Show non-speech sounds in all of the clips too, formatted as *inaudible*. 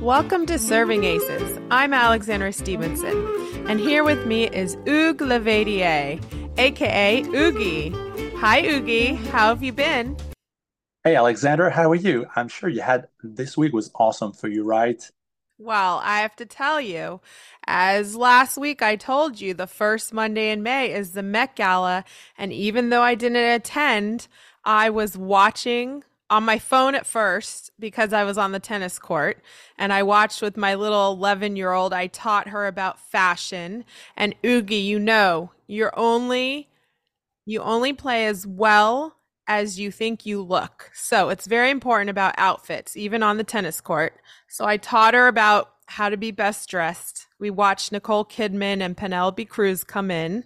Welcome to Serving Aces. I'm Alexandra Stevenson, and here with me is Hugues Laverdière, aka Ougi. Hi, Ougi. How have you been? Hey, Alexandra. how are you? I'm sure you had this week was awesome for you, right? Well, I have to tell you, as last week I told you, the first Monday in May is the Met Gala. And even though I didn't attend, I was watching on my phone at first because I was on the tennis court and I watched with my little 11 year old. I taught her about fashion. And Ougi, you know, you're only, you only play as well as you think you look. So it's very important about outfits, even on the tennis court. So I taught her about how to be best dressed. We watched Nicole Kidman and Penelope Cruz come in.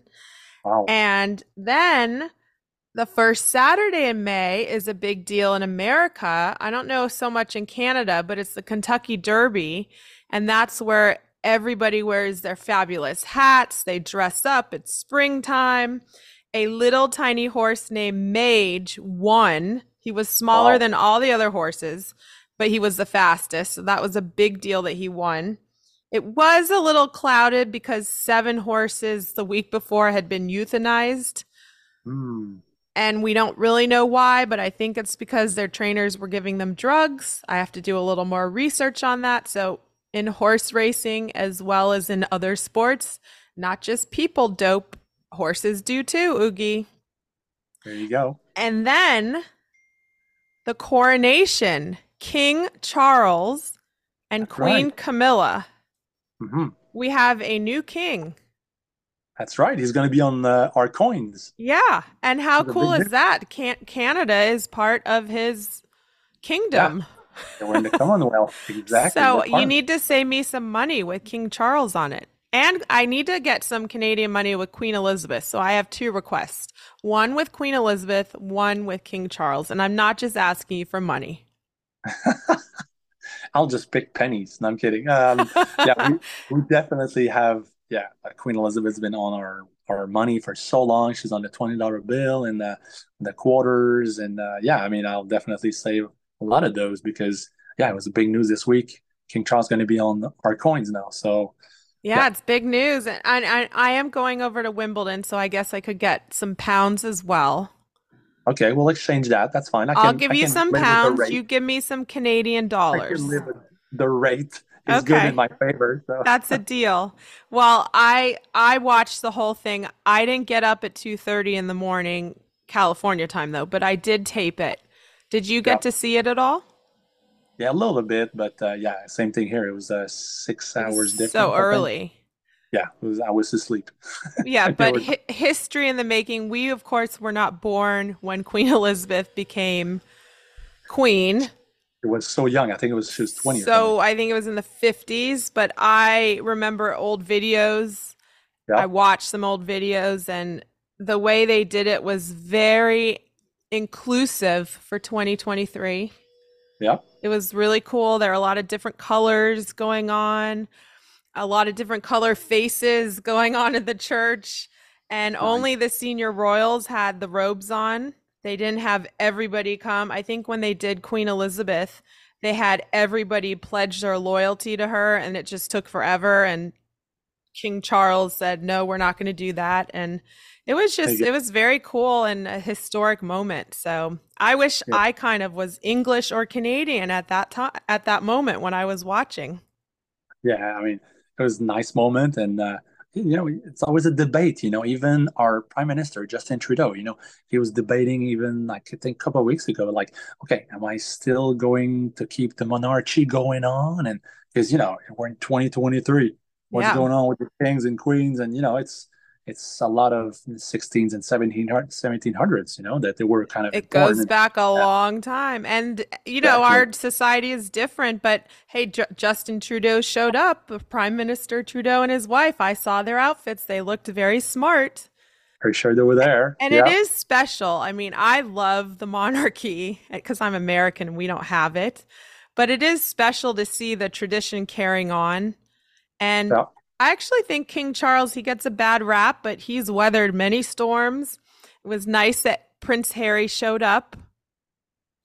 Wow. And then the first Saturday in May is a big deal in America. I don't know so much in Canada, but it's the Kentucky Derby. And that's where everybody wears their fabulous hats. They dress up. It's springtime. A little tiny horse named Mage won. He was smaller than all the other horses, but he was the fastest. So that was a big deal that he won. It was a little clouded because seven horses the week before had been euthanized Hmm. And we don't really know why, but I think it's because their trainers were giving them drugs. I have to do a little more research on that. So, in horse racing as well as in other sports, not just people dope, horses do too, Ougi. There you go. And then the coronation King Charles and That's Queen right. Camilla. hmm We have a new king. That's right. He's going to be on uh, our coins. Yeah. And how cool is that? Can- Canada is part of his kingdom. They were in the Commonwealth. *laughs* Exactly. So you need to save me some money with King Charles on it. And I need to get some Canadian money with Queen Elizabeth. So I have two requests. One with Queen Elizabeth, one with King Charles. And I'm not just asking you for money. *laughs* I'll just pick pennies. No, I'm kidding. Um, *laughs* yeah, we, we definitely have. Yeah, Queen Elizabeth's been on our our money for so long. She's on the twenty dollar bill and the the quarters, and uh, yeah, I mean, I'll definitely save a lot of those because yeah, it was big news this week. King Charles going to be on our coins now. So Yeah, Yeah. it's big news. And I, I, I am going over to Wimbledon, so I guess I could get some pounds as well. okay, we'll exchange that. That's fine. I I'll give I you some live with the pounds. You give me some Canadian I dollars. can live the rate is good Okay. in my favor. So That's a deal. Well, I I watched the whole thing. I didn't get up at 2:30 in the morning California time though, but I did tape it. Did you get Yeah. to see it at all? yeah, a little bit, but uh, yeah, same thing here. It was uh, six hours different. So early. Yeah, it was. I was asleep. Yeah, *laughs* but hi- history in the making. We of course were not born when Queen *laughs* Elizabeth became queen. It was so young. I think it was she was twenty. or So I think it was in the 50s, but I remember old videos. Yeah. I watched some old videos, and the way they did it was very inclusive for 2023. Yeah, It was really cool. There are a lot of different colors going on, a lot of different color faces *laughs* going on in the church, and Nice. only the senior royals had the robes on. They didn't have everybody come. I think when they did Queen Elizabeth, they had everybody pledge their loyalty to her, and it just took forever. And King Charles said, "No, we're not going to do that." And it was just it was very cool and a historic moment. So I wish Yeah. I kind of was English or Canadian at that time, at that moment when I was watching. yeah. I mean, it was a nice moment, and uh, you know, it's always a debate. You know, even our prime minister Justin Trudeau. You know, he was debating even like I think a couple of weeks ago, like, okay, am I still going to keep the monarchy going on? And because you know we're in 2023, what's Yeah. going on with the kings and queens? And you know, it's it's a lot of 16s and 1700s, 1700s. You know, that they were kind of It goes back a long time. And, you know, Exactly. our society is different, but hey, Ju- Justin Trudeau showed up, Prime Minister Trudeau and his wife. I saw their outfits. They looked very smart. Pretty sure they were there. And yeah. it is special. I mean, I love the monarchy *laughs* because I'm American and we don't have it. But it is special to see the tradition carrying on. And Yeah. I actually think King Charles, he gets a bad rap, but he's weathered many storms. It was nice that Prince Harry showed up.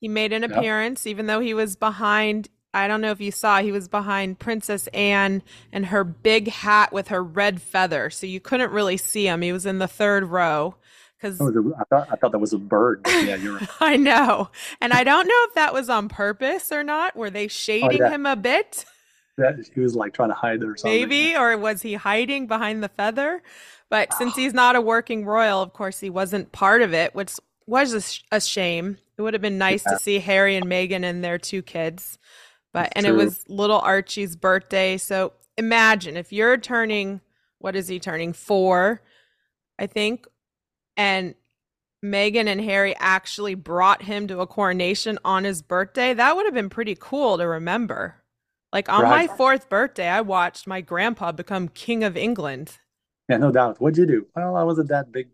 He made an Yeah. appearance, even though he was behind I don't know if you saw, he was behind Princess Anne and her big hat with her red feather. So you couldn't really see him. He was in the third row because oh, I thought I thought that was a bird. yeah, you're *laughs* right. I know. And I don't know if that was on purpose or not. Were they oh, shading Oh, yeah. him a bit? That, he was like trying to hide or something. Maybe, or was he hiding behind the feather? But *sighs* since he's not a working royal, of course, he wasn't part of it, which was a, sh- a shame. It would have been nice Yeah. to see Harry and Meghan and their two kids. But That's and it was little Archie's birthday. So imagine if you're turning what is he turning? 4, I think. And Meghan and Harry actually brought him to a coronation on his birthday. That would have been pretty cool to remember. Like on Right. my fourth birthday, I watched my grandpa become King of England. Yeah, no doubt. What'd you do? Well, I was at that big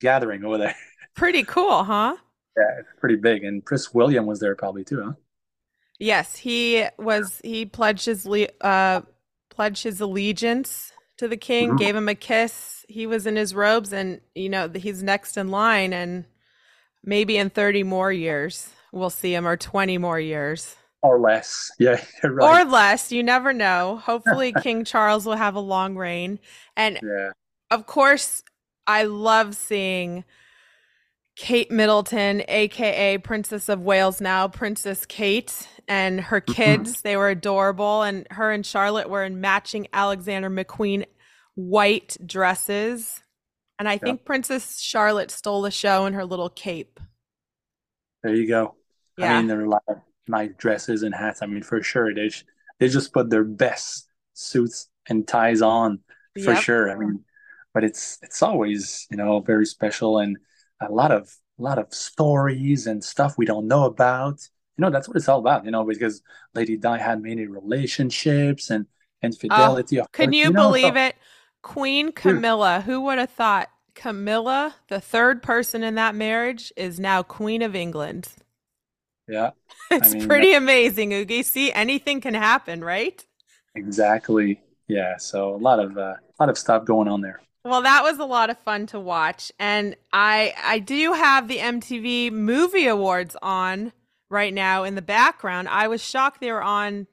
gathering over there. *laughs* Pretty cool, huh? Yeah, it's pretty big. And Prince William was there probably too, huh? Yes, he was. He pledged his le- uh, pledged his allegiance to the king, Mhm. gave him a kiss. He was in his robes, and you know he's next in line, and maybe in thirty more years we'll see him, or twenty more years, Or less. Yeah, *laughs* you're or less. You never know. Hopefully, *laughs* King Charles will have a long reign, and Yeah. of course, I love seeing Kate Middleton, aka Princess of Wales now, Princess Kate, and her Mm-hmm. kids. They were adorable, and her and Charlotte were in matching Alexander McQueen white dresses. And I think Princess Charlotte stole the show in her little cape. There you go. Yeah. I mean, there are a lot of nice dresses and hats. I mean, for sure, they sh- they just put their best suits and ties on for Yep. sure. I mean, but it's it's always you know very special and a lot of a lot of stories and stuff we don't know about. You know, that's what it's all about. You know, because Lady Di had many relationships and and oh, fidelity. of Can course, you know, believe so- it? Queen hmm. Camilla, who would have thought Camilla, the third person in that marriage, is now Queen of England? Yeah, *laughs* It's mean, pretty amazing, Ougi. See, anything can happen, right? exactly. Yeah, so a lot of uh, a lot of stuff going on there. Well, that was a lot of fun to watch, and I I do have the MTV Movie Awards on right now in the background. I was shocked they were on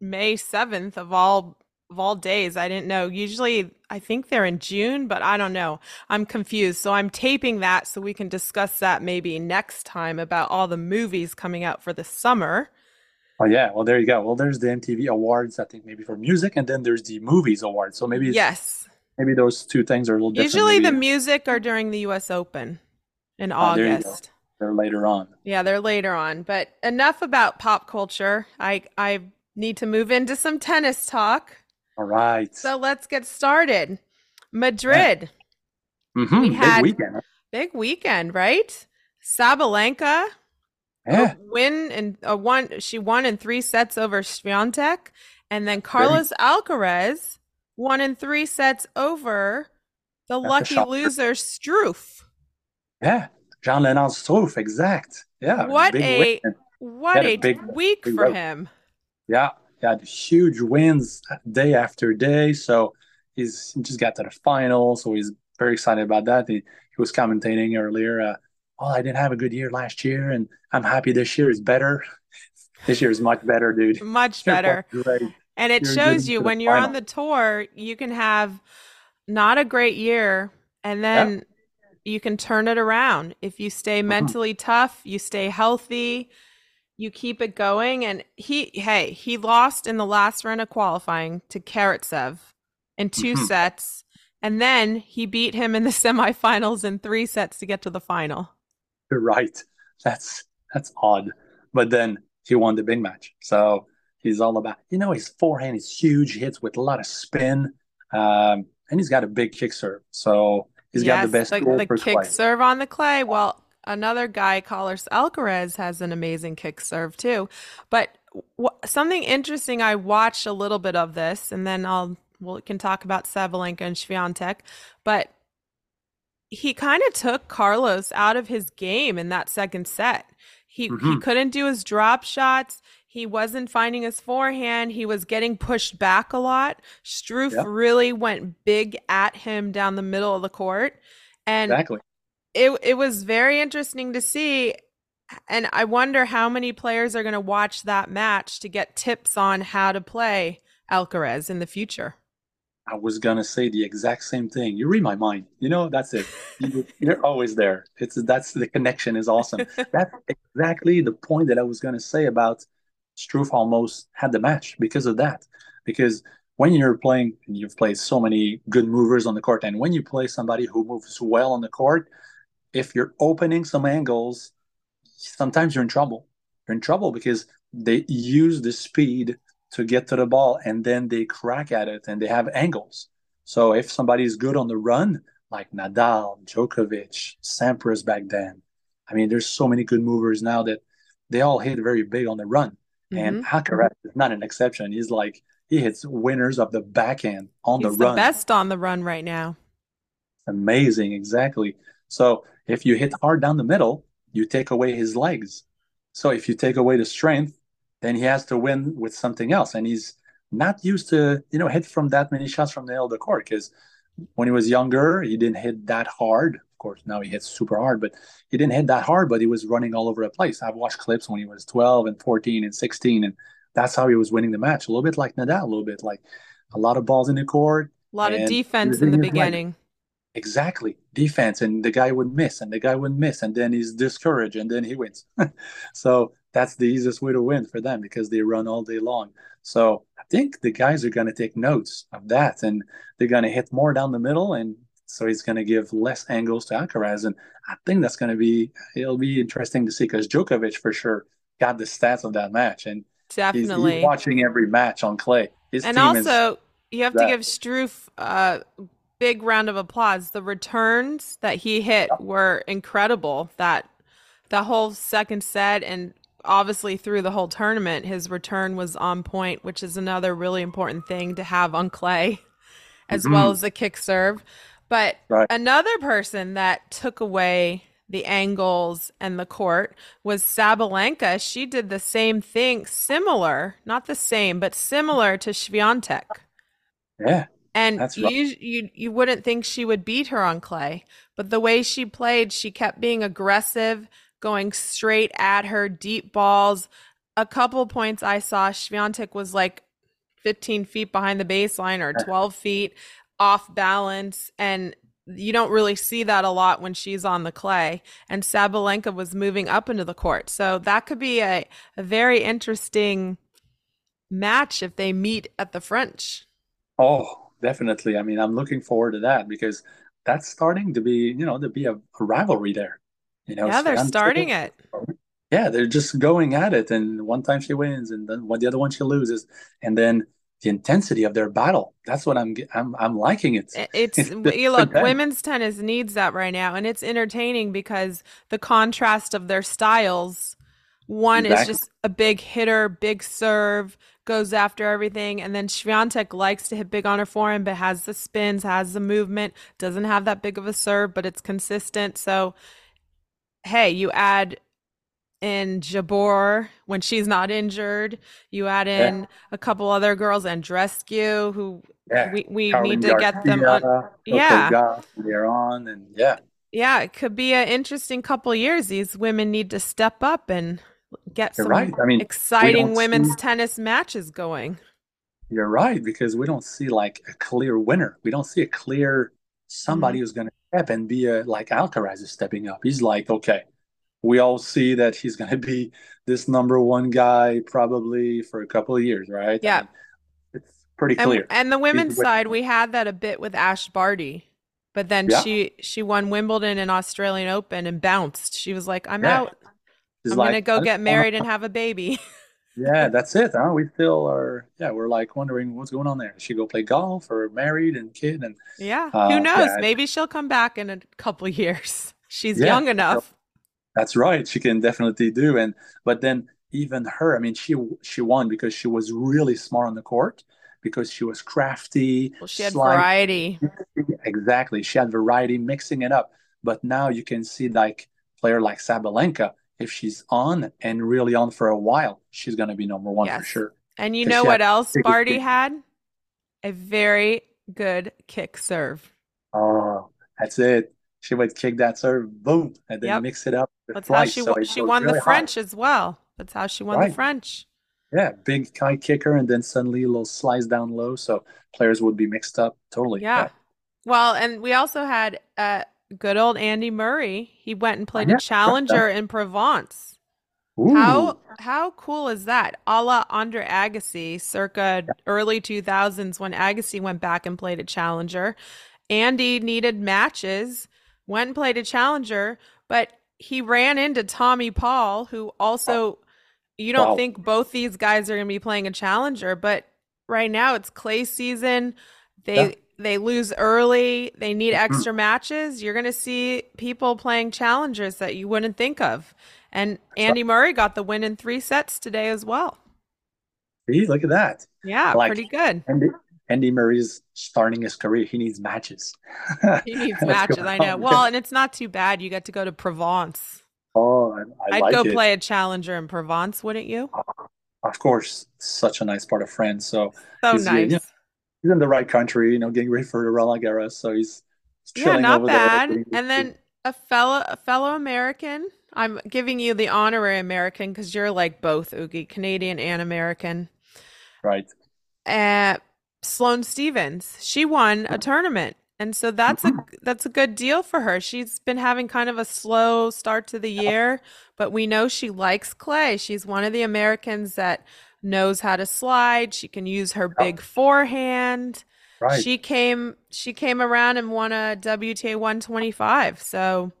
May seventh of all of all days. I didn't know. Usually, I think they're in June, but I don't know. I'm confused. So I'm taping that so we can discuss that maybe next time about all the movies coming out for the summer. Oh yeah, well there you go. Well, there's the MTV Awards, I think maybe for music, and then there's the Movies Awards. So maybe it's, Yes. maybe those two things are a little different. Usually the music are during the US Open in Oh, there you go. August. they're later on. Yeah, they're later on. But enough about pop culture. I I need to move into some tennis talk. All right. So let's get started. Madrid, Mhm, we big had- weekend. big weekend, right? Sabalenka Yeah, win and uh, one. She won in three sets over Swiatek, and then Carlos Alcaraz won in three sets over the That's lucky loser Struff. yeah. Jan-Lennard Struff, exact. Yeah. What big a-. What a a big- week big for road. him! Yeah, had huge wins day after day. So he's he just got to the final. So he's very excited about that. He, he was commentating earlier. Uh, oh, I didn't have a good year last year, and I'm happy this year is better. *laughs* this year is much better, dude. Much *laughs* better. Great. And it You're shows you when you're on the tour, you can have not a great year and then you can turn it around. If you stay Mm-hmm. mentally tough, you stay healthy, you keep it going. And he, hey, he lost in the last round of qualifying to Karatsev in 2 Mhm. sets. And then he beat him in the *laughs* semifinals in three sets to get to the final. You're right. That's that's odd. But then he won the big match. So he's all about you know his forehand is huge, he hits with a lot of spin. Um, and he's got a big kick serve. So he's got the best the, the kick clay. serve on the clay. Well, another guy, Carlos Alcaraz, has an amazing kick serve too. But w- something interesting, I watched a little bit of this, and then I'll we can talk about Sabalenka and Swiatek. But he kind of took Carlos out of his game in that second set. He he Mhm. couldn't do his drop shots. He wasn't finding his forehand. He was getting pushed back a lot. Struff Yep. really went big at him down the middle of the court. And Exactly. It it was very interesting to see And I wonder how many players are going to watch that match to get tips on how to play Alcaraz in the future. I was gonna say the exact same thing. You read my mind. You know, that's it. You, are always there. It's that's the connection is awesome. *laughs* that's exactly the point that I was gonna say about Struff almost had the match because of that. Because when you're playing, and you've played so many good movers on the court, and when you play somebody who moves well on the court, if you're opening some angles, sometimes you're in trouble. You're in trouble because they use the speed to get to the ball and then they crack at it and they have angles. So if somebody's good on the run, like Nadal, Djokovic, Sampras back then, I mean, there's so many good movers now that they all hit very big on the run. Mm-hmm. And Alcaraz is not an exception. He's like he hits winners of the backhand on He's the run. the best on the run right now. Amazing, exactly. So if you hit hard down the middle, you take away his legs. So if you take away the strength, then he has to win with something else. And he's not used to, you know, hit from that many shots from the middle of the court because when he was younger, he didn't hit that hard. Of course, now he hits super hard, but he didn't hit that hard, but he was running all over the place. I've watched clips when he was 12 and 14 and 16, and that's how he was winning the match. A little bit like Nadal, a little bit like a lot of balls in the court. A lot of defense in the beginning. Exactly. Defense, and the guy would miss, and the guy would miss, and then he's discouraged, and then he wins. *laughs* so that's the easiest way to win for them because they run all day long. So I think the guys are going to take notes of that and they're going to hit more down the middle. And so he's going to give less angles to Alcaraz. And I think that's going to be, it'll be interesting to see because Djokovic for sure got the stats of that match. And definitely he's, he's watching every match on clay. His and also, is, you have to give Struff a big round of applause. The returns that he hit were incredible. That the whole second set and obviously through the whole tournament, his return was on point, which is another really important thing to have on clay, *laughs* as mm-hmm. well as the kick serve. But right. another person that took away the angles and the court was Sabalenka. She did the same thing, similar, not the same, but similar to Swiatek. Yeah. And right. you, you you wouldn't think she would beat her on clay, but the way she played, she kept being aggressive going straight at her, deep balls. A couple points I saw, Swiatek was like 15 feet behind the baseline or uh. 12 feet off balance. And you don't really see that a lot when she's on the clay. And Sabalenka was moving up into the court. So that could be a, a very interesting match if they meet at the French. Oh, definitely. I mean, I'm looking forward to that because that's starting to be, you know, to be a, a rivalry there. You know, yeah, they're starting it. Yeah, they're just going at it, and one time she wins, and then one the other one she loses, and then the intensity of their battle. That's what I'm I'm I'm liking it. It's, it's you look, women's tennis needs that right now, and it's entertaining because the contrast of their styles. One exactly. is just a big hitter, big serve, goes after everything, and then Swiatek likes to hit big on her forehand, but has the spins, has the movement, doesn't have that big of a serve, but it's consistent. So hey, you add in Jabeur when she's not injured. You add in yeah. a couple other girls, and Andreescu, who yeah. we, we need to Garcia, get them on. Yeah. They're on, and yeah. Yeah, it could be an interesting couple years. These women need to step up and get some right. I mean, exciting women's see... tennis matches going. You're right, because we don't see like a clear winner. We don't see a clear somebody mm-hmm. who's going to step and be a like Alcaraz is stepping up. He's like, okay, we all see that he's going to be this number one guy probably for a couple of years, right? Yeah, I mean, it's pretty clear. And, and the women's side, we had that a bit with Ash Barty, but then yeah. she she won Wimbledon and Australian Open and bounced. She was like, I'm yeah. out. She's I'm like, gonna go get married and have a baby. *laughs* yeah, that's it. Huh? We still are. Yeah, we're like wondering what's going on there. She go play golf or married and kid and yeah, uh, who knows? Yeah, Maybe she'll come back in a couple *laughs* years. She's yeah, young enough. That's right. She can definitely do. And but then even her, I mean, she she won because she was really smart on the court because she was crafty. Well, she had variety. *laughs* Exactly, she had variety, mixing it up. But now you can see like player like Sabalenka if she's on and really on for a while, she's going to be number one yes. for sure. And you know what else Barty had? A very good kick serve. Oh, that's it. she would kick that serve, boom, and then Yep. mix it up. That's how she so won. She won the really high. French as well. That's how she won the French. Yeah, big high kicker, and then suddenly a little slice down low, so players would be mixed up totally. Yeah. Well, and we also had uh, good old Andy Murray. He went and played a challenger in Provence. Ooh, How how cool is that? A la Andre Agassi, circa early 2000s when Agassi went back and played a challenger. Andy needed matches, went and played a challenger, but he ran into Tommy Paul, who also you don't Wow. think both these guys are going to be playing a challenger, but right now it's clay season. They Yeah. They lose early, they need Mhm. extra matches. You're going to see people playing challengers that you wouldn't think of. And Andy Murray got the win in three sets today as well. see, look at that. Yeah, Like- pretty good. Andy, Andy Murray's starting his career. He needs matches. *laughs* He needs matches, I know. Well, and it's not too bad. You get to go to Provence. oh, I, I I'd like go it. play a challenger in Provence, wouldn't you? Of course, such a nice part of France. So So He's, uh, yeah, nice. He's in the right country, you know, getting ready for the Roland Garros. So he's, he's Yeah, chilling not over there. bad. getting And then a fellow a fellow American. I'm giving you the honorary American because you're like both Ougi, Canadian and American. right. Uh, Sloane Stephens. She won a tournament. And so that's a that's a good deal for her. She's been having kind of a slow start to the year, but we know she likes clay. She's one of the Americans that knows how to slide. She can use her oh. big forehand. Right. She came she came around and won a WTA 125. So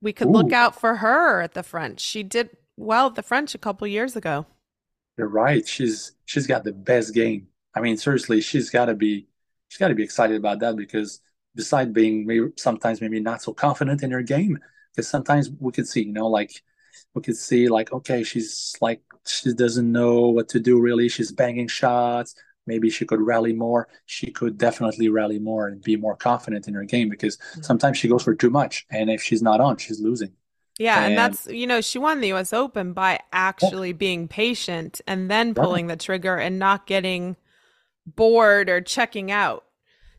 we could look out for her at the French. She did well at the French a couple years ago. You're right. She's she's got the best game. I mean, seriously, she's got to be she's got to be excited about that because besides being maybe sometimes maybe not so confident in her game, because sometimes we could see, you know, like we could see like okay, she's like she doesn't know what to do really. She's banging shots. Maybe she could rally more. She could definitely rally more and be more confident in her game because mm-hmm. sometimes she goes for too much, and if she's not on, she's losing. Yeah, and And- that's, you know, she won the US Open by actually being patient and then pulling the trigger and not getting bored or checking out.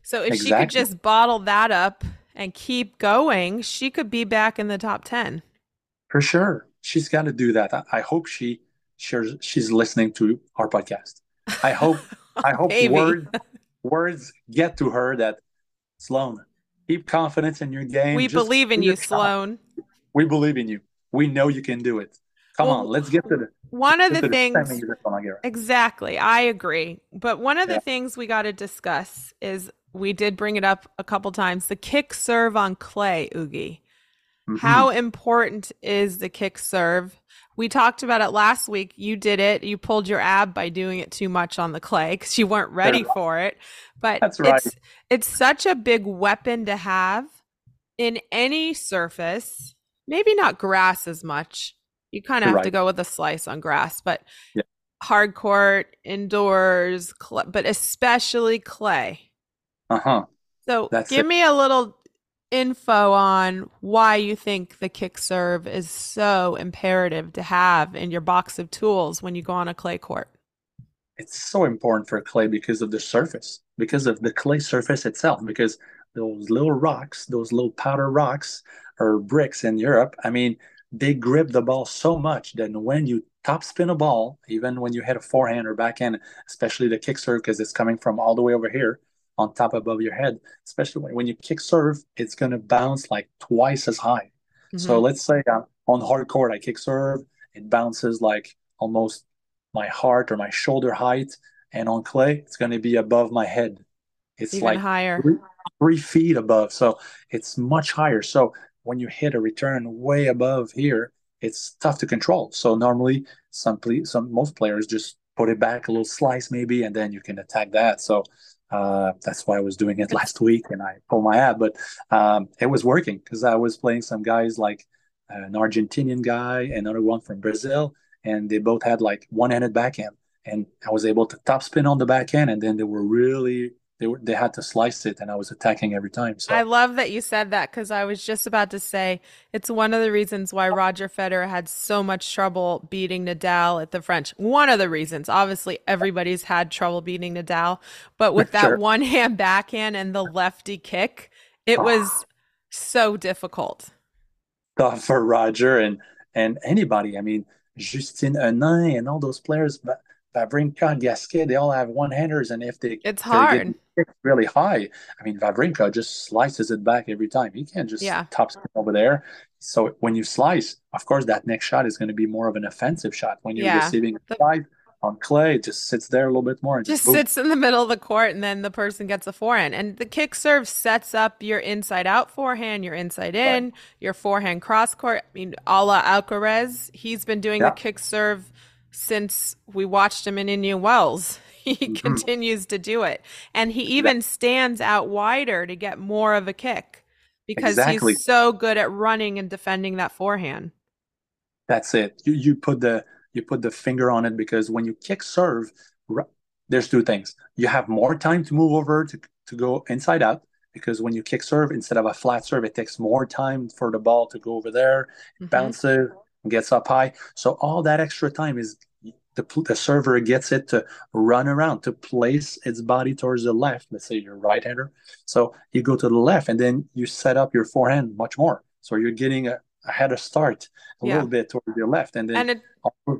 So if she could just bottle that up and keep going, she could be back in the top 10. For sure. She's got to do that. I, I hope she shares she's listening to our podcast. I hope *laughs* I hope Maybe. words words get to her that Sloane, keep confidence in your game. We Just believe in you. Sloane. We believe in you. We know you can do it. Come Well, on, let's get to the One of get the things semis at Roland Garros. Exactly. I agree. But one of the Yeah. things we got to discuss is we did bring it up a couple times the kick serve on clay, Ougi. Mhm. How important is the kick serve? We talked about it last week. You did it. You pulled your ab by doing it too much on the clay because you weren't ready right. for it. But That's right. it's it's such a big weapon to have in any surface. Maybe not grass as much. You kind of have to go with a slice on grass, but Yeah. hard court, indoors, cl- but especially clay. Uh-huh. So That's give it. me a little info on why you think the kick serve is so imperative to have in your box of tools when you go on a clay court. It's so important for clay because of the surface, because of the clay surface itself, because those little rocks, those little powder rocks or bricks in Europe, I mean, they grip the ball so much that when you top spin a ball, even when you hit a forehand or backhand, especially the kick serve, because it's coming from all the way over here on top above your head, especially when, when you kick serve, it's going to bounce like twice as high. So Mhm. let's say uh, on hard court, I kick serve, it bounces like almost my heart or my shoulder height. And on clay, it's going to be above my head. It's even like higher. three, three feet above. So it's much higher. So when you hit a return way above here, it's tough to control. So normally, some ple- some most players just put it back a little slice maybe, and then you can attack that. So uh, that's why I was doing it *laughs* last week, and I pulled my ab, but um, it was working because I was playing some guys like uh, an Argentinian guy, another one from Brazil, and they both had like one-handed backhand, and I was able to top spin on the backhand, and then they were really they were they had to slice it, and I was attacking every time. So I love that you said that because I was just about to say it's one of the reasons why Roger Federer had so much trouble beating Nadal at the French. One of the reasons. Obviously, everybody's had trouble beating Nadal, but with *laughs* that Sure. one hand backhand and the lefty kick, it Ah. was So difficult. Tough for Roger and and anybody. I mean, Justine Henin and all those players, but Wawrinka, Gasquet, they all have one-handers, and if they It's they're really high, I mean, Wawrinka just slices it back every time. He can't just Yeah. top spin over there. So when you slice, of course, that next shot is going to be more of an offensive shot. When you're Yeah. receiving a The side on clay, it just sits there a little bit more and just just sits in the middle of the court and then the person gets a forehand. And the kick serve sets up your inside out forehand, your inside Right. in, your forehand cross court. I mean, a la Alcaraz, he's been doing the kick serve since we watched him in Indian Wells. *laughs* He hmm continues to do it. And he even stands out wider to get more of a kick because Exactly. he's so good at running and defending that forehand. That's it. You you put the you put the finger on it because when you kick serve, there's two things. You have more time to move over to to go inside out because when you kick serve instead of a flat serve, it takes more time for the ball to go over there, hmm bounces, gets up high. So all that extra time is the the server gets it to run around to place its body towards the left. Let's say you're a right-hander, so you go to the left and then you set up your forehand much more. So you're getting a, a head of start a Yeah. little bit towards your left, and then And it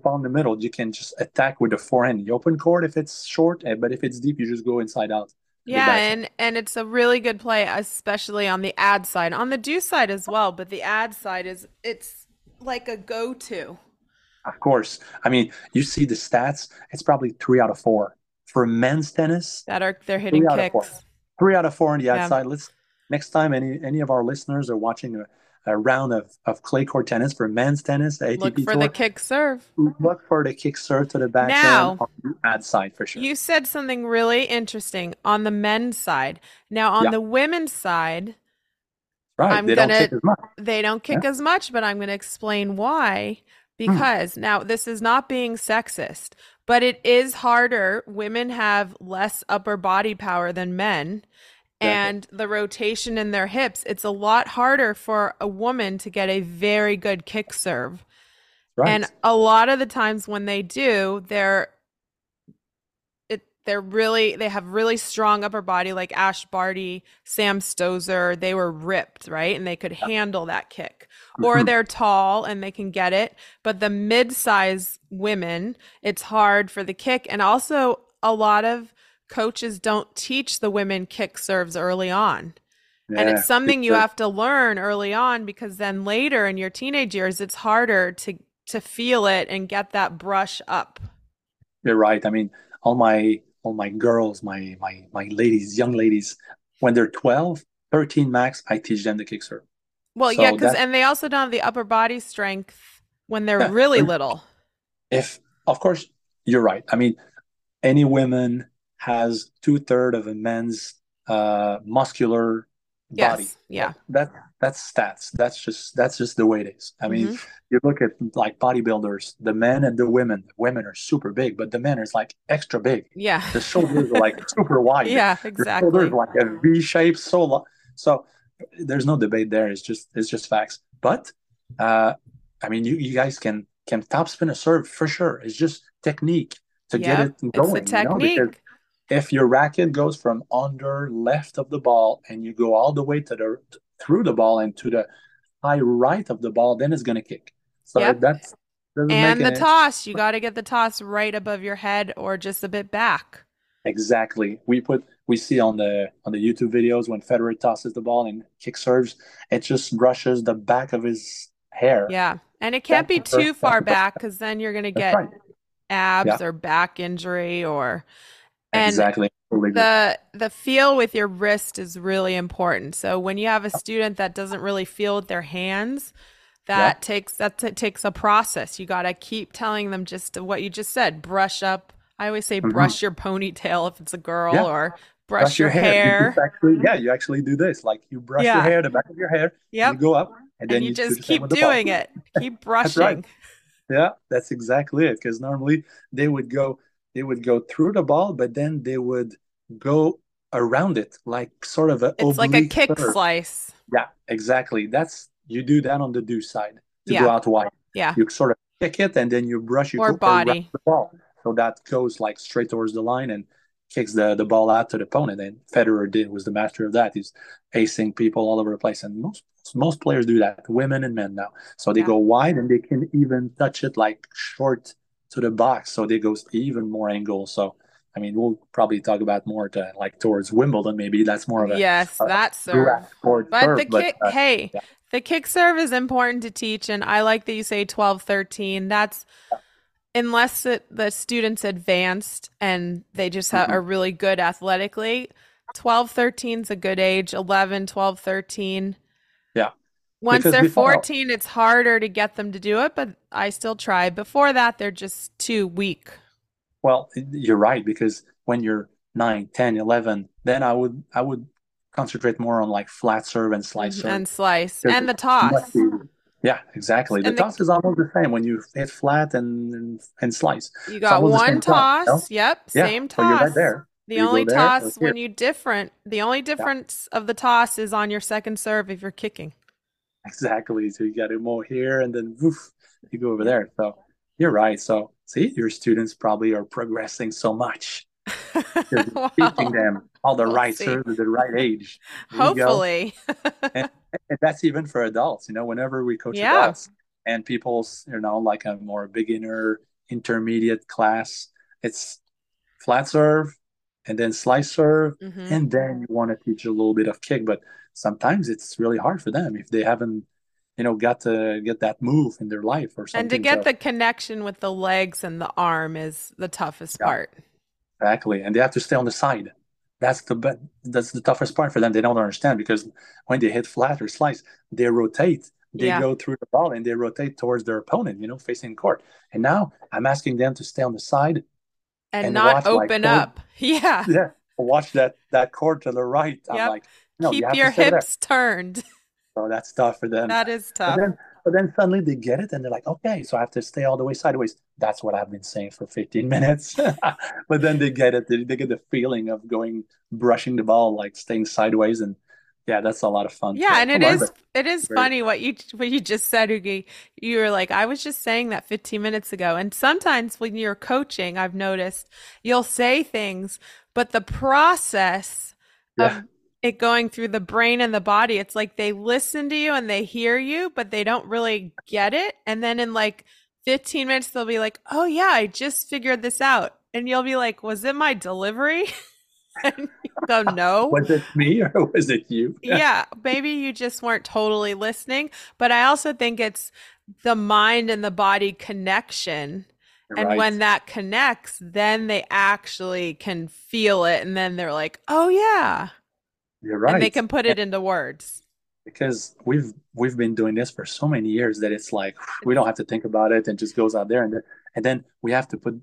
on the middle, you can just attack with the forehand. The open court if it's short, eh, but if it's deep, you just go inside out Yeah, and and it's a really good play, especially on the ad side, on the deuce side as well. But the ad side is it's like a go-to. Of course. I mean, you see the stats, it's probably three out of four. For men's tennis, that are they're three hitting out kicks. Three out of four on the Yeah. outside. Let's next time any any of our listeners are watching a, a round of, of clay court tennis for men's tennis, the Look ATP for the kick serve. look for the kick serve to the backhand Now, on the ad side for sure. you said something really interesting on the men's side. Now, on Yeah, the women's side, right. I'm They don't gonna kick as much. they don't Yeah. kick as much, but I'm gonna explain why. Hmm. Because now this is not being sexist, but it is harder. Women have less upper body power than men. And the rotation in their hips, it's a lot harder for a woman to get a very good kick serve. And a lot of the times when they do, they're it they're really they have really strong upper body like Ash Barty, Sam Stosur, they were ripped, right? And they could handle that kick. Or Mhm. they're tall and they can get it, but the mid-size women, it's hard for the kick and also a lot of coaches don't teach the women kick serves early on. And it's something you have to learn early on because then later in your teenage years, it's harder to to feel it and get that brush up. You're right. I mean, all my all my girls, my my my ladies, young ladies, when they're 12, 13 max, I teach them the kick serve. Well, yeah, because and they also don't have the upper body strength when they're yeah, really little. if of course you're right. I mean, any woman has two-thirds of a man's uh muscular body. Yes, yeah. That that's stats. That's just that's just the way it is. I mean, hmm you look at like bodybuilders, the men and the women. The women are super big, but the men is like extra big. Yeah. The shoulders are like super wide. *laughs* Yeah, Your shoulders exactly. like a V shape, so long. So there's no debate there. It's just it's just facts. But uh, I mean, you you guys can can top spin a serve for sure. It's just technique to get Yep, it it's the going. You know, technique. if your racket goes from under left of the ball and you go all the way to the through the ball and to the high right of the ball, then it's gonna kick. So Yep. that doesn't And the any toss, you got to get the toss right above your head or just a bit back. exactly. We put we see on the on the YouTube videos when Federer tosses the ball and kick serves, it just brushes the back of his hair. Yeah. And it can't That's be too far back because then you're going to get right. Yeah, abs or back injury or and exactly. The the feel with your wrist is really important. So when you have a student that doesn't really feel with their hands, Yeah. that takes that takes a process. You got to keep telling them just what you just said, brush up. I always say Mhm. brush your ponytail if it's a girl Yeah. or brush Brush your your hair. Hair. actually, yeah, you actually do this. Like you brush your hair, the back of your hair, Yeah. you go up, and then you you just keep with the ball. doing it. Keep *laughs* That's right. brushing. Yeah, that's exactly it. Because normally they would go, they would go through the ball, but then they would go around it, like sort of an It's like a kick serve. slice. Yeah, exactly. That's you do that on the deuce side to Yeah. go out wide. Yeah. You sort of kick it, and then you brush, your Or body. the ball, so that goes like straight towards the line, and kicks the, the ball out to the opponent. And Federer did was the master of that. He's acing people all over the place. And most most players do that, women and men now. So they yeah. go wide and they can even touch it like short to the box. So they go even more angle. So I mean, we'll probably talk about more to like towards Wimbledon. Maybe that's more of a yes, a, that's serve. But serve, the kick, but, uh, hey, yeah. the kick serve is important to teach, and I like that you say 12, 13. That's yeah unless it, the students advanced and they just mm-hmm. are really good athletically 12 13 is a good age 11 12 13 yeah. Once because they're before, 14 it's harder to get them to do it but i still try. Before that they're just too weak. Well you're right because when you're 9 10 11 then i would i would concentrate more on like flat serve and slice mm-hmm. serve. and slice. And the toss yeah, exactly. The, the toss is almost the same when you hit flat and and, slice. You got one toss. toss Yep, yeah. same toss. So you're right there. The you only toss when you different. The only difference yeah. of the toss is on your second serve if you're kicking. Exactly. So you got to more here and then woof, you go over there. So you're right. So see, your students probably are progressing so much. *laughs* well, teaching them all the we'll right at the right age. There Hopefully. and, *laughs* and, that's even for adults. You know, whenever we coach yeah. adults and people's, you know, like a more beginner, intermediate class, it's flat serve and then slice serve, mm-hmm. and then you want to teach a little bit of kick. But sometimes it's really hard for them if they haven't you know got to get that move in their life or something and to get so, the connection with the legs and the arm is the toughest yeah. part exactly and they have to stay on the side that's the that's the toughest part for them. They don't understand because when they hit flat or slice, they rotate. They yeah. go through the ball and they rotate towards their opponent, you know, facing court. And now I'm asking them to stay on the side and, and not open like, up. *laughs* Yeah. Yeah. Watch that that court to the right. Yep. I'm like, no, keep you your hips turned. So that's tough for them. That is tough. Then, but then suddenly they get it and they're like, okay, so I have to stay all the way sideways. That's what I've been saying for 15 *laughs* minutes. *laughs* but then they get it. They, they, get the feeling of going, brushing the ball, like staying sideways. And yeah, that's a lot of fun. Yeah. and it is, it is funny what you, what you just said, Ougi. You were like, I was just saying that 15 minutes ago. And sometimes when you're coaching, I've noticed you'll say things, but the process yeah. of it going through the brain and the body. It's like they listen to you and they hear you, but they don't really get it. And then in like 15 minutes, they'll be like, oh, yeah, I just figured this out. And you'll be like, was it my delivery? *laughs* and you go, no. was it me or *laughs* was it you? *laughs* yeah, maybe you just weren't totally listening. But I also think it's the mind and the body connection. and right. when that connects, then they actually can feel it. And then they're like, oh, yeah you're right. And they can put it into words. Because we've we've been doing this for so many years that it's like we don't have to think about it and just goes out there and then, and then we have to put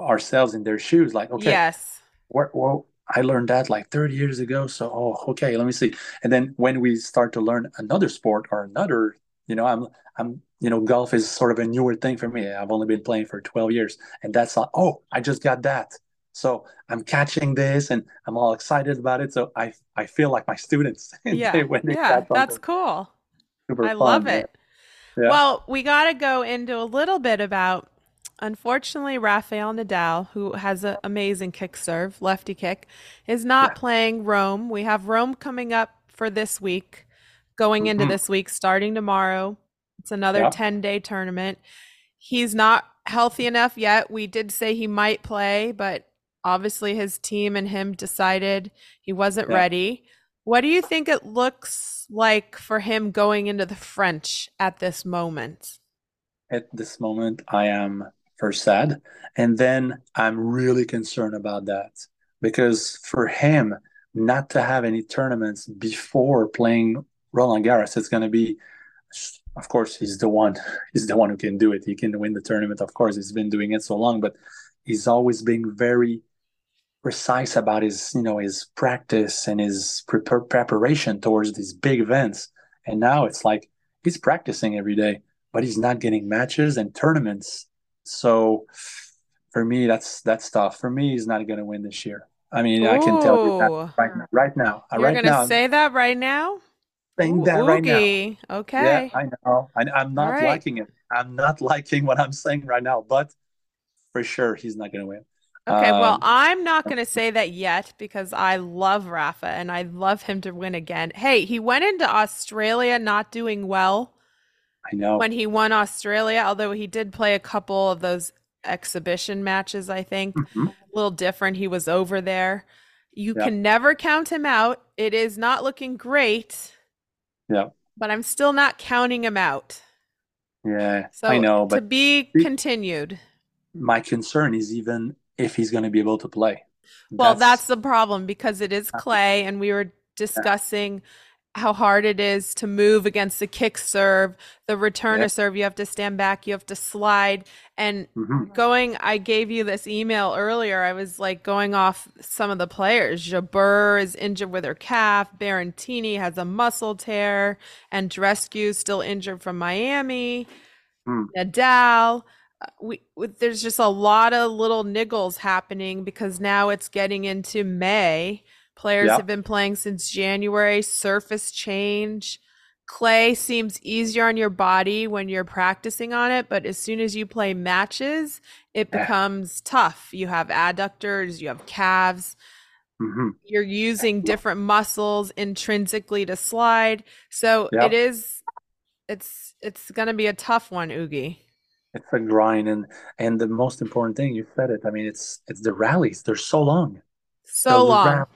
ourselves in their shoes. Like, okay, yes, where, well, I learned that like 30 years ago. So, oh, okay, let me see. And then when we start to learn another sport or another, you know, I'm, I'm, you know, golf is sort of a newer thing for me. I've only been playing for 12 years. And that's like, oh, I just got that. So I'm catching this and I'm all excited about it. So I I feel like my students. *laughs* Yeah, when they yeah, that's cool. Super I fun, love it. Yeah. Well, we got to go into a little bit about. Unfortunately, Rafael Nadal, who has an amazing kick serve, lefty kick, is not yeah. playing Rome. We have Rome coming up for this week, going mm-hmm. into this week, starting tomorrow. It's another yeah. 10 day tournament. He's not healthy enough yet. We did say he might play, but obviously his team and him decided he wasn't yeah. ready. What do you think it looks like for him going into the French at this moment? At this moment, I am first sad. And then I'm really concerned about that because for him not to have any tournaments before playing Roland Garros, it's going to be, of course, he's the one. *laughs* He's the one who can do it. He can win the tournament. Of course, he's been doing it so long, but he's always been very precise about his you know his practice and his pre- preparation towards these big events. And now it's like he's practicing every day but he's not getting matches and tournaments. So for me that's that's tough. For me he's not going to win this year. I mean Ooh. i can tell you that right now right now uh, you're right going to say that right now? Saying that right now. okay. Yeah i know. I, i'm not right. liking it. I'm not *laughs* liking what i'm saying right now but for sure he's not going to win Okay, well, Um, I'm not going to say that yet because I love Rafa and I love him to win again. Hey, he went into Australia not doing well I know. when he won Australia, although he did play a couple of those exhibition matches, I think. Mhm. A little different. He was over there. You Yeah. can never count him out. It is not looking great, Yeah. but I'm still not counting him out. Yeah, So I know, But to be continued. my concern is even if he's going to be able to play. Well, that's the problem because it is clay, and we were discussing how hard it is to move against the kick serve, the return Yeah. serve. You have to stand back, you have to slide. And Mhm. going, I gave you this email earlier. I was like going off some of the players. Jabeur is injured with her calf. Berrettini has a muscle tear. And Andreescu still injured from Miami. Hmm. Nadal. We, there's just a lot of little niggles happening because now it's getting into May. Players Yeah. have been playing since January. Surface change. Clay seems easier on your body when you're practicing on it, but as soon as you play matches, it Yeah. becomes tough. You have adductors, you have calves, Mhm. you're using different muscles intrinsically to slide. So Yeah. it is it's it's going to be a tough one, Ougi. It's a grind, and and the most important thing you said it. I mean, it's it's the rallies. They're so long. So The long.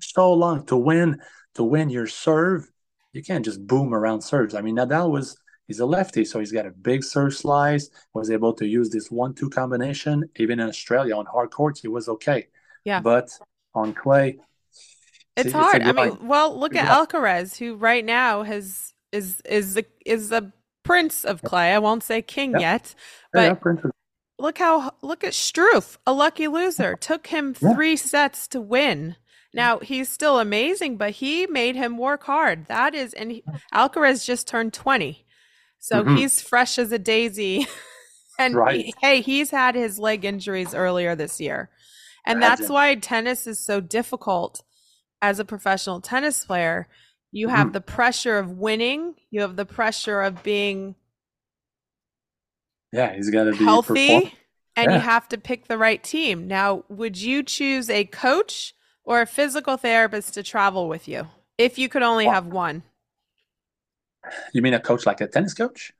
so long to win to win your serve. You can't just boom around serves. I mean, Nadal was he's a lefty, so he's got a big serve slice. Was able to use this one-two combination. Even in Australia on hard courts, he was okay. Yeah. But on clay, It's it's a hard. I mean, well, look at a- Alcaraz, who right now has is is the is the prince of clay. I won't say king Yeah. yet, Yeah, but is- look how look at Struff, a lucky loser. *laughs* Took him Yeah. three sets to win. Now he's still amazing, but he made him work hard. That is, and he, Alcaraz just turned 20. So Mhm. he's fresh as a daisy. *laughs* and Right. he- hey, he's had his leg injuries earlier this year. And that's why tennis is so difficult as a professional tennis player. You have Mhm. the pressure of winning, you have the pressure of being yeah, he's got to be healthy perform- and you have to pick the right team. Now, would you choose a coach or a physical therapist to travel with you if you could only Wow. have one? You mean a coach like a tennis coach?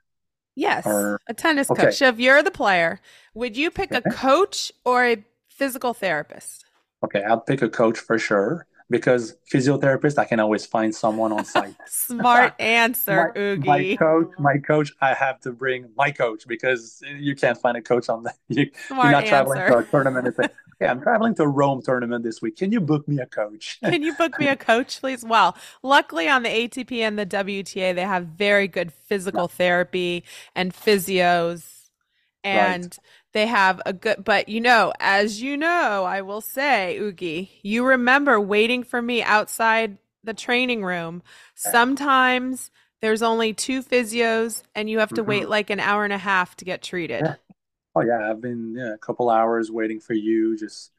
Yes, Or- a tennis okay. coach. So if you're the player, would you pick a coach or a physical therapist? Okay, I'll pick a coach for sure because physiotherapist, I can always find someone on site. *laughs* Smart *laughs* answer, my, Ougi. my coach, my coach, I have to bring my coach because you can't find a coach on that. *laughs* You, you're not traveling to a tournament and say, "Okay, I'm traveling to Rome tournament this week. Can you book me a coach?" Can you book me a coach, please? Well, luckily on the ATP and the WTA, they have very good physical therapy and physios. And they have a good, but you know, as you know, I will say, Ougi, you remember waiting for me outside the training room. Sometimes there's only two physios and you have to wait Mhm. like an hour and a half to get treated. Yeah. Oh yeah, I've been yeah, a couple hours waiting for you. Just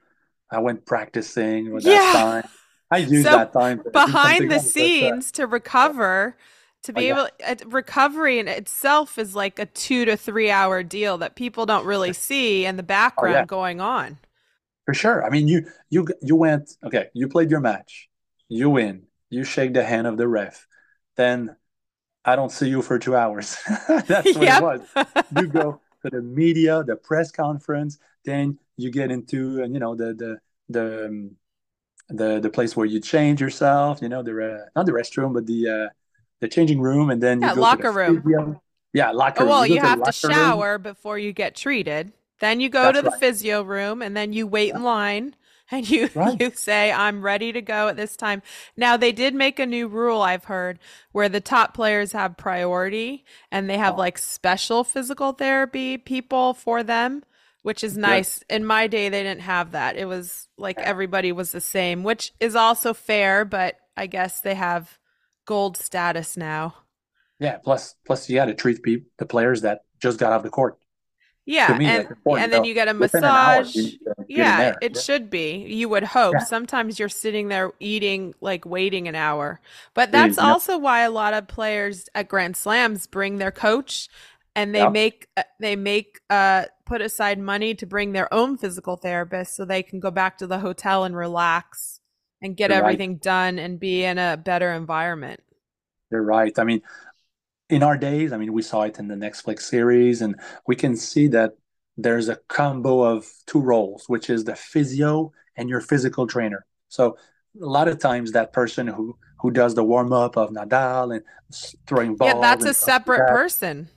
I went practicing with Yeah. *laughs* that time. I used So, that time behind the scenes to recover to Oh, be yeah. able uh, recovery in itself is like a two to three hour deal that people don't really see in the background Oh, yeah. going on For sure. I mean, you you you went okay. You played your match. You win. You shake the hand of the ref. Then I don't see you for two hours. *laughs* That's what it was. You go to the media, the press conference. Then you get into uh, you know the the the um, the the place where you change yourself. You know the uh, not the restroom, but the uh, the changing room, and then you Yeah, go locker to the room. Yeah, locker Oh, room. well go you the have to locker room. shower before you get treated then you go That's to the right. physio room and then you wait in line and you *laughs* Right. you say i'm ready to go at this time now they did make a new rule i've heard where the top players have priority and they have Oh. like special physical therapy people for them which is nice in my day they didn't have that it was like everybody was the same which is also fair but i guess they have gold status now Yeah. Plus, plus you got to treat people, the players that just got off the court. yeah me, and and then though. you get a hour, massage you need to get in Yeah, it Yeah. should be. You would hope. Yeah. Sometimes you're sitting there eating, like waiting an hour. But that's yeah. also why a lot of players at Grand Slams bring their coach and they make uh, they make uh put aside money to bring their own physical therapist so they can go back to the hotel and relax and get You're right. everything done and be in a better environment. You're right. I mean, in our days, I mean, we saw it in the Netflix series, and we can see that there's a combo of two roles, which is the physio and your physical trainer. So a lot of times, that person who who does the warm up of Nadal and throwing balls, Yeah, that's a stuff like separate that, person.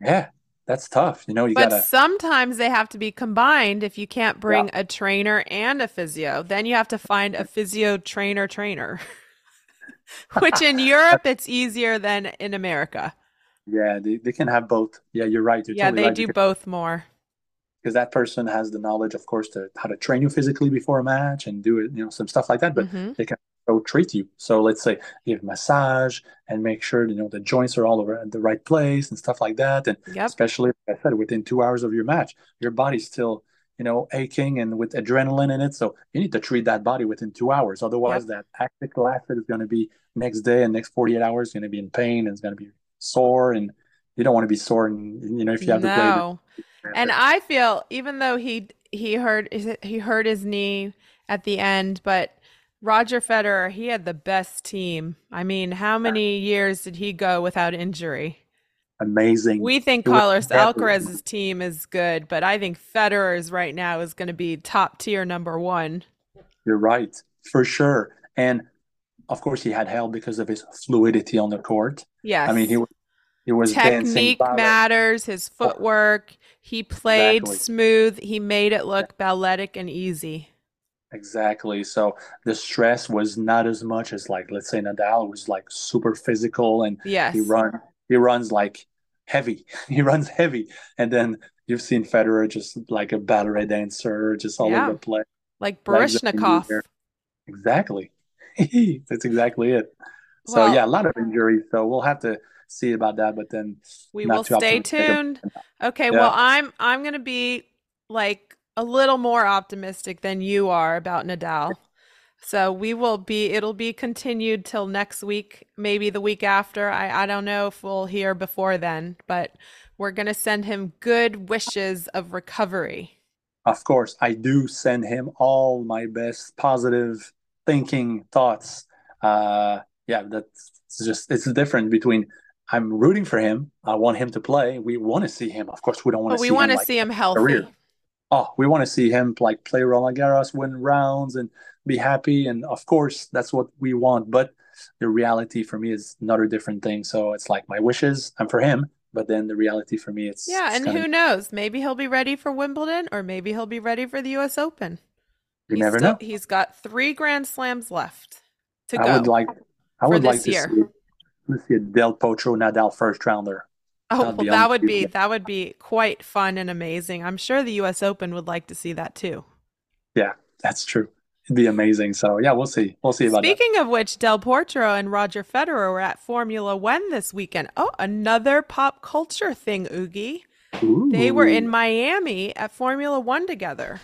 Yeah, that's tough. You know, you But gotta. sometimes they have to be combined if you can't bring a trainer and a physio. Then you have to find a physio trainer trainer. *laughs* Which in *laughs* Europe it's easier than in America. Yeah, they, they can have both. Yeah, you're right. You're Yeah, totally they right do both more. because that person has the knowledge, of course, to how to train you physically before a match and do it, you know, some stuff like that. But hmm they can also treat you. So let's say give massage and make sure you know the joints are all over at the right place and stuff like that. And Yep. especially, like I said, within two hours of your match, your body's still you know aching and with adrenaline in it. So you need to treat that body within two hours. Otherwise, Yep. that lactic acid is going to be next day and next 48 hours going to be in pain and it's going to be sore and you don't want to be sore and you know if you have to play No. And I feel even though he he hurt he hurt his knee at the end, but Roger Federer, he had the best team. I mean, how many years did he go without injury? amazing. We think Carlos Alcaraz's team is good, but I think Federer's right now is going to be top tier number one. You're right, for sure. And of course, he had help because of his fluidity on the court. Yes. I mean, he was he was Technique matters, his oh. footwork. He played Exactly. smooth. He made it look balletic and easy. Exactly. So the stress was not as much as like let's say Nadal was like super physical and Yes. he run he runs like heavy. *laughs* He runs heavy. And then you've seen Federer just like a ballet dancer, just all Yeah. over the place. Like Legs up in the Baryshnikov. air. Exactly. *laughs* That's exactly it. So Well- yeah, a lot of injuries. So we'll have to see about that, but then We will stay tuned. Okay, Yeah. well, I'm I'm going to be like a little more optimistic than you are about Nadal. So we will be it'll be continued till next week, maybe the week after. I I don't know if we'll hear before then, but we're going to send him good wishes of recovery. Of course, I do send him all my best positive thinking thoughts. Uh, yeah, that's just it's different between I'm rooting for him. I want him to play. We want to see him. Of course, we don't want But to we see want him to like see him healthy. career. Oh, we want to see him like play Roland Garros, win rounds, and be happy. And of course, that's what we want. But the reality for me is another different thing. So it's like my wishes, I'm for him, but then the reality for me, it's Yeah, it's and gonna- who knows? Maybe he'll be ready for Wimbledon or maybe he'll be ready for the US Open. you He's never still- know. He's got 3 Grand Slams left to I go. I would like, I would like to year. see, to see a Del Potro Nadal first rounder. Oh, well, that would be that would be quite fun and amazing. I'm sure the US Open would like to see that too. Yeah, that's true. It'd be amazing. So yeah, we'll see. We'll see about it. Speaking of which, Del Potro and Roger Federer were at Formula One this weekend. Oh, another pop culture thing, Ougi. Ooh, They were in Miami at Formula One together.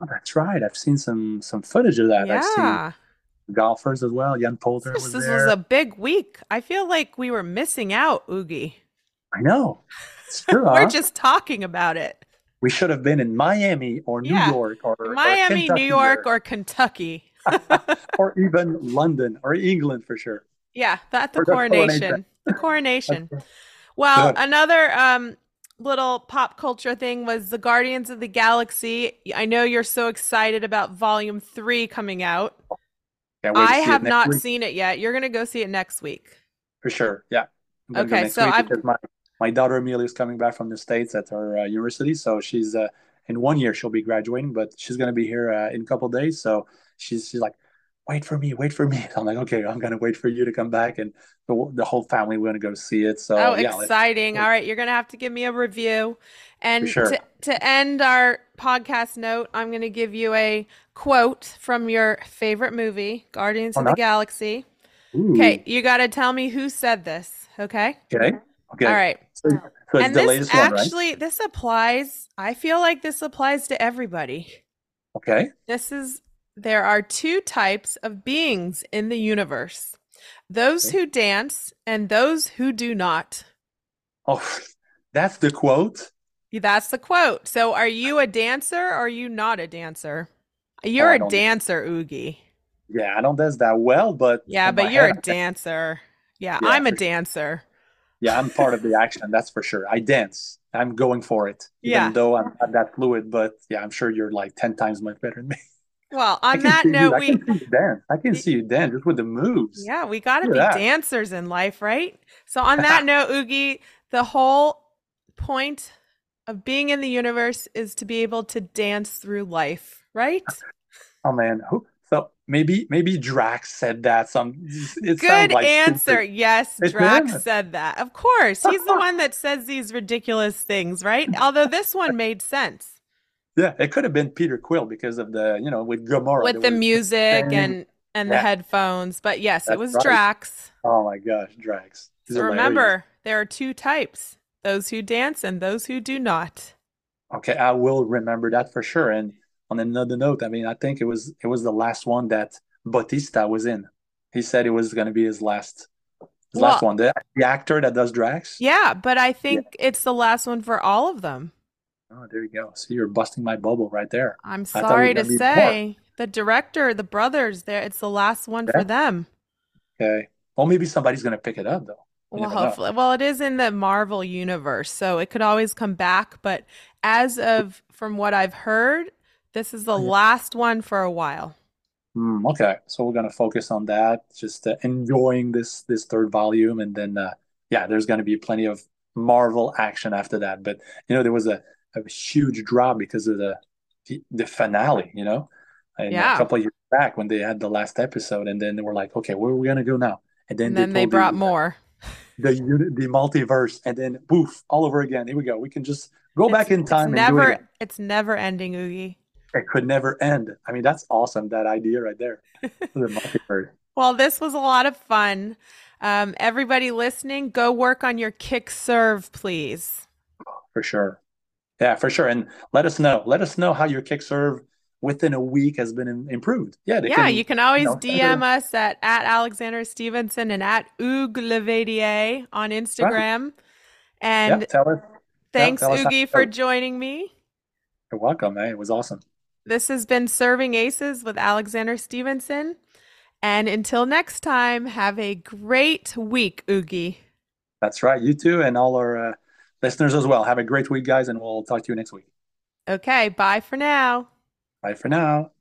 Oh, that's right. I've seen some some footage of that. I've seen Yeah. golfers as well. Ian Poulter This, was this there. was a big week. I feel like we were missing out, Ougi. I know. It's true. We're huh? just talking about it. We should have been in Miami or New Yeah. York or or Miami, New York, or, or Kentucky. *laughs* *laughs* or even London or England for sure. Yeah, that the the coronation. The coronation. *laughs* Well, another um little pop culture thing was the Guardians of the Galaxy. I know you're so excited about volume 3 coming out. I have not week, seen it yet. You're going to go see it next week. for sure. Yeah. I'm gonna Okay, so I've- my my daughter Amelia is coming back from the states at her uh, university, so she's uh, in one year she'll be graduating, but she's gonna be here uh, in a couple days. So she's she's like, wait for me, wait for me. *laughs* I'm like, okay, I'm gonna wait for you to come back, and the, the whole family we're gonna go see it. So oh, yeah, exciting. All right, you're going to have to give me a review. And sure. to, to end our podcast note, I'm going to give you a quote from your favorite movie, Guardians Oh, of the nice. Galaxy. Ooh, Okay, you got to tell me who said this, okay? okay, okay. All right. So, so and the this latest one, right? actually this applies I feel like this applies to everybody. Okay. This is there are two types of beings in the universe. Those Okay. who dance and those who do not. Oh, *laughs* That's the quote. That's the quote. So are you a dancer or are you not a dancer? Oh, You're I a dancer, Ougi. Yeah, I don't dance that well, but Yeah, but you're head, a dancer. Yeah, yeah, I'm a dancer. Yeah, I'm part of the action. That's for sure. I dance. I'm going for it, even Yeah. though I'm not that fluid. But yeah, I'm sure you're like ten times much better than me. Well, on that see you. note, I we can see you dance. I can see you dance just with the moves. yeah, we got to be that. dancers in life, right? So on *laughs* that note, Ougi, the whole point of being in the universe is to be able to dance through life, right? Oh man, who? Maybe maybe Drax said that. Some it Good like answer. stupid. Yes, Drax said that. Of course. He's the *laughs* one that says these ridiculous things, right? Although this one made sense Yeah, it could have been Peter Quill because of the you know with Gamora. with the music thing. and and the headphones. But yes, it was right. Drax. Oh my gosh, Drax. So remember, there are two types those who dance and those who do not. Okay, I will remember that for sure. And on another note, I mean, I think it was it was the last one that Bautista was in. He said it was going to be his last his last one. The, the actor that does Drax. Yeah, but I think it's the last one for all of them. Oh, there you go. See, you're busting my bubble right there. I'm sorry to say, the director, the brothers, there it's the last one Yeah. for them. Okay. Well, maybe somebody's going to pick it up though. You Well, never know. hopefully. Well, it is in the Marvel universe, so it could always come back. But as of from what I've heard, this is the last one for a while. Hmm, okay, so we're gonna focus on that, just uh, enjoying this this third volume, and then uh, yeah, there's gonna be plenty of Marvel action after that. But you know, there was a, a huge drop because of the the, the finale, you know, and Yeah. a couple of years back when they had the last episode, and then they were like, okay, where are we gonna go now? And then And they then they told brought the, more. the the multiverse, and then poof, all over again. Here we go. We can just go back in It's time and do it never again. it's never ending, Ougi. It could never end. I mean, that's awesome. That idea right there. *laughs* Well, this was a lot of fun. Um, everybody listening, go work on your kick serve, please. For sure. Yeah, for sure. And let us know. Let us know how your kick serve within a week has been improved. Yeah, Yeah, can, you can always know, DM us at, at Alexandra Stevenson and at Hugues Laverdière on Instagram. And yeah, tell us. thanks, how Ougi, for joining me. You're welcome, man. It was awesome. This has been Serving Aces with Alexandra Stevenson. And until next time, have a great week, Ougi. That's right. You too, and all our uh, listeners as well. Have a great week, guys, and we'll talk to you next week. Okay, bye for now. Bye for now.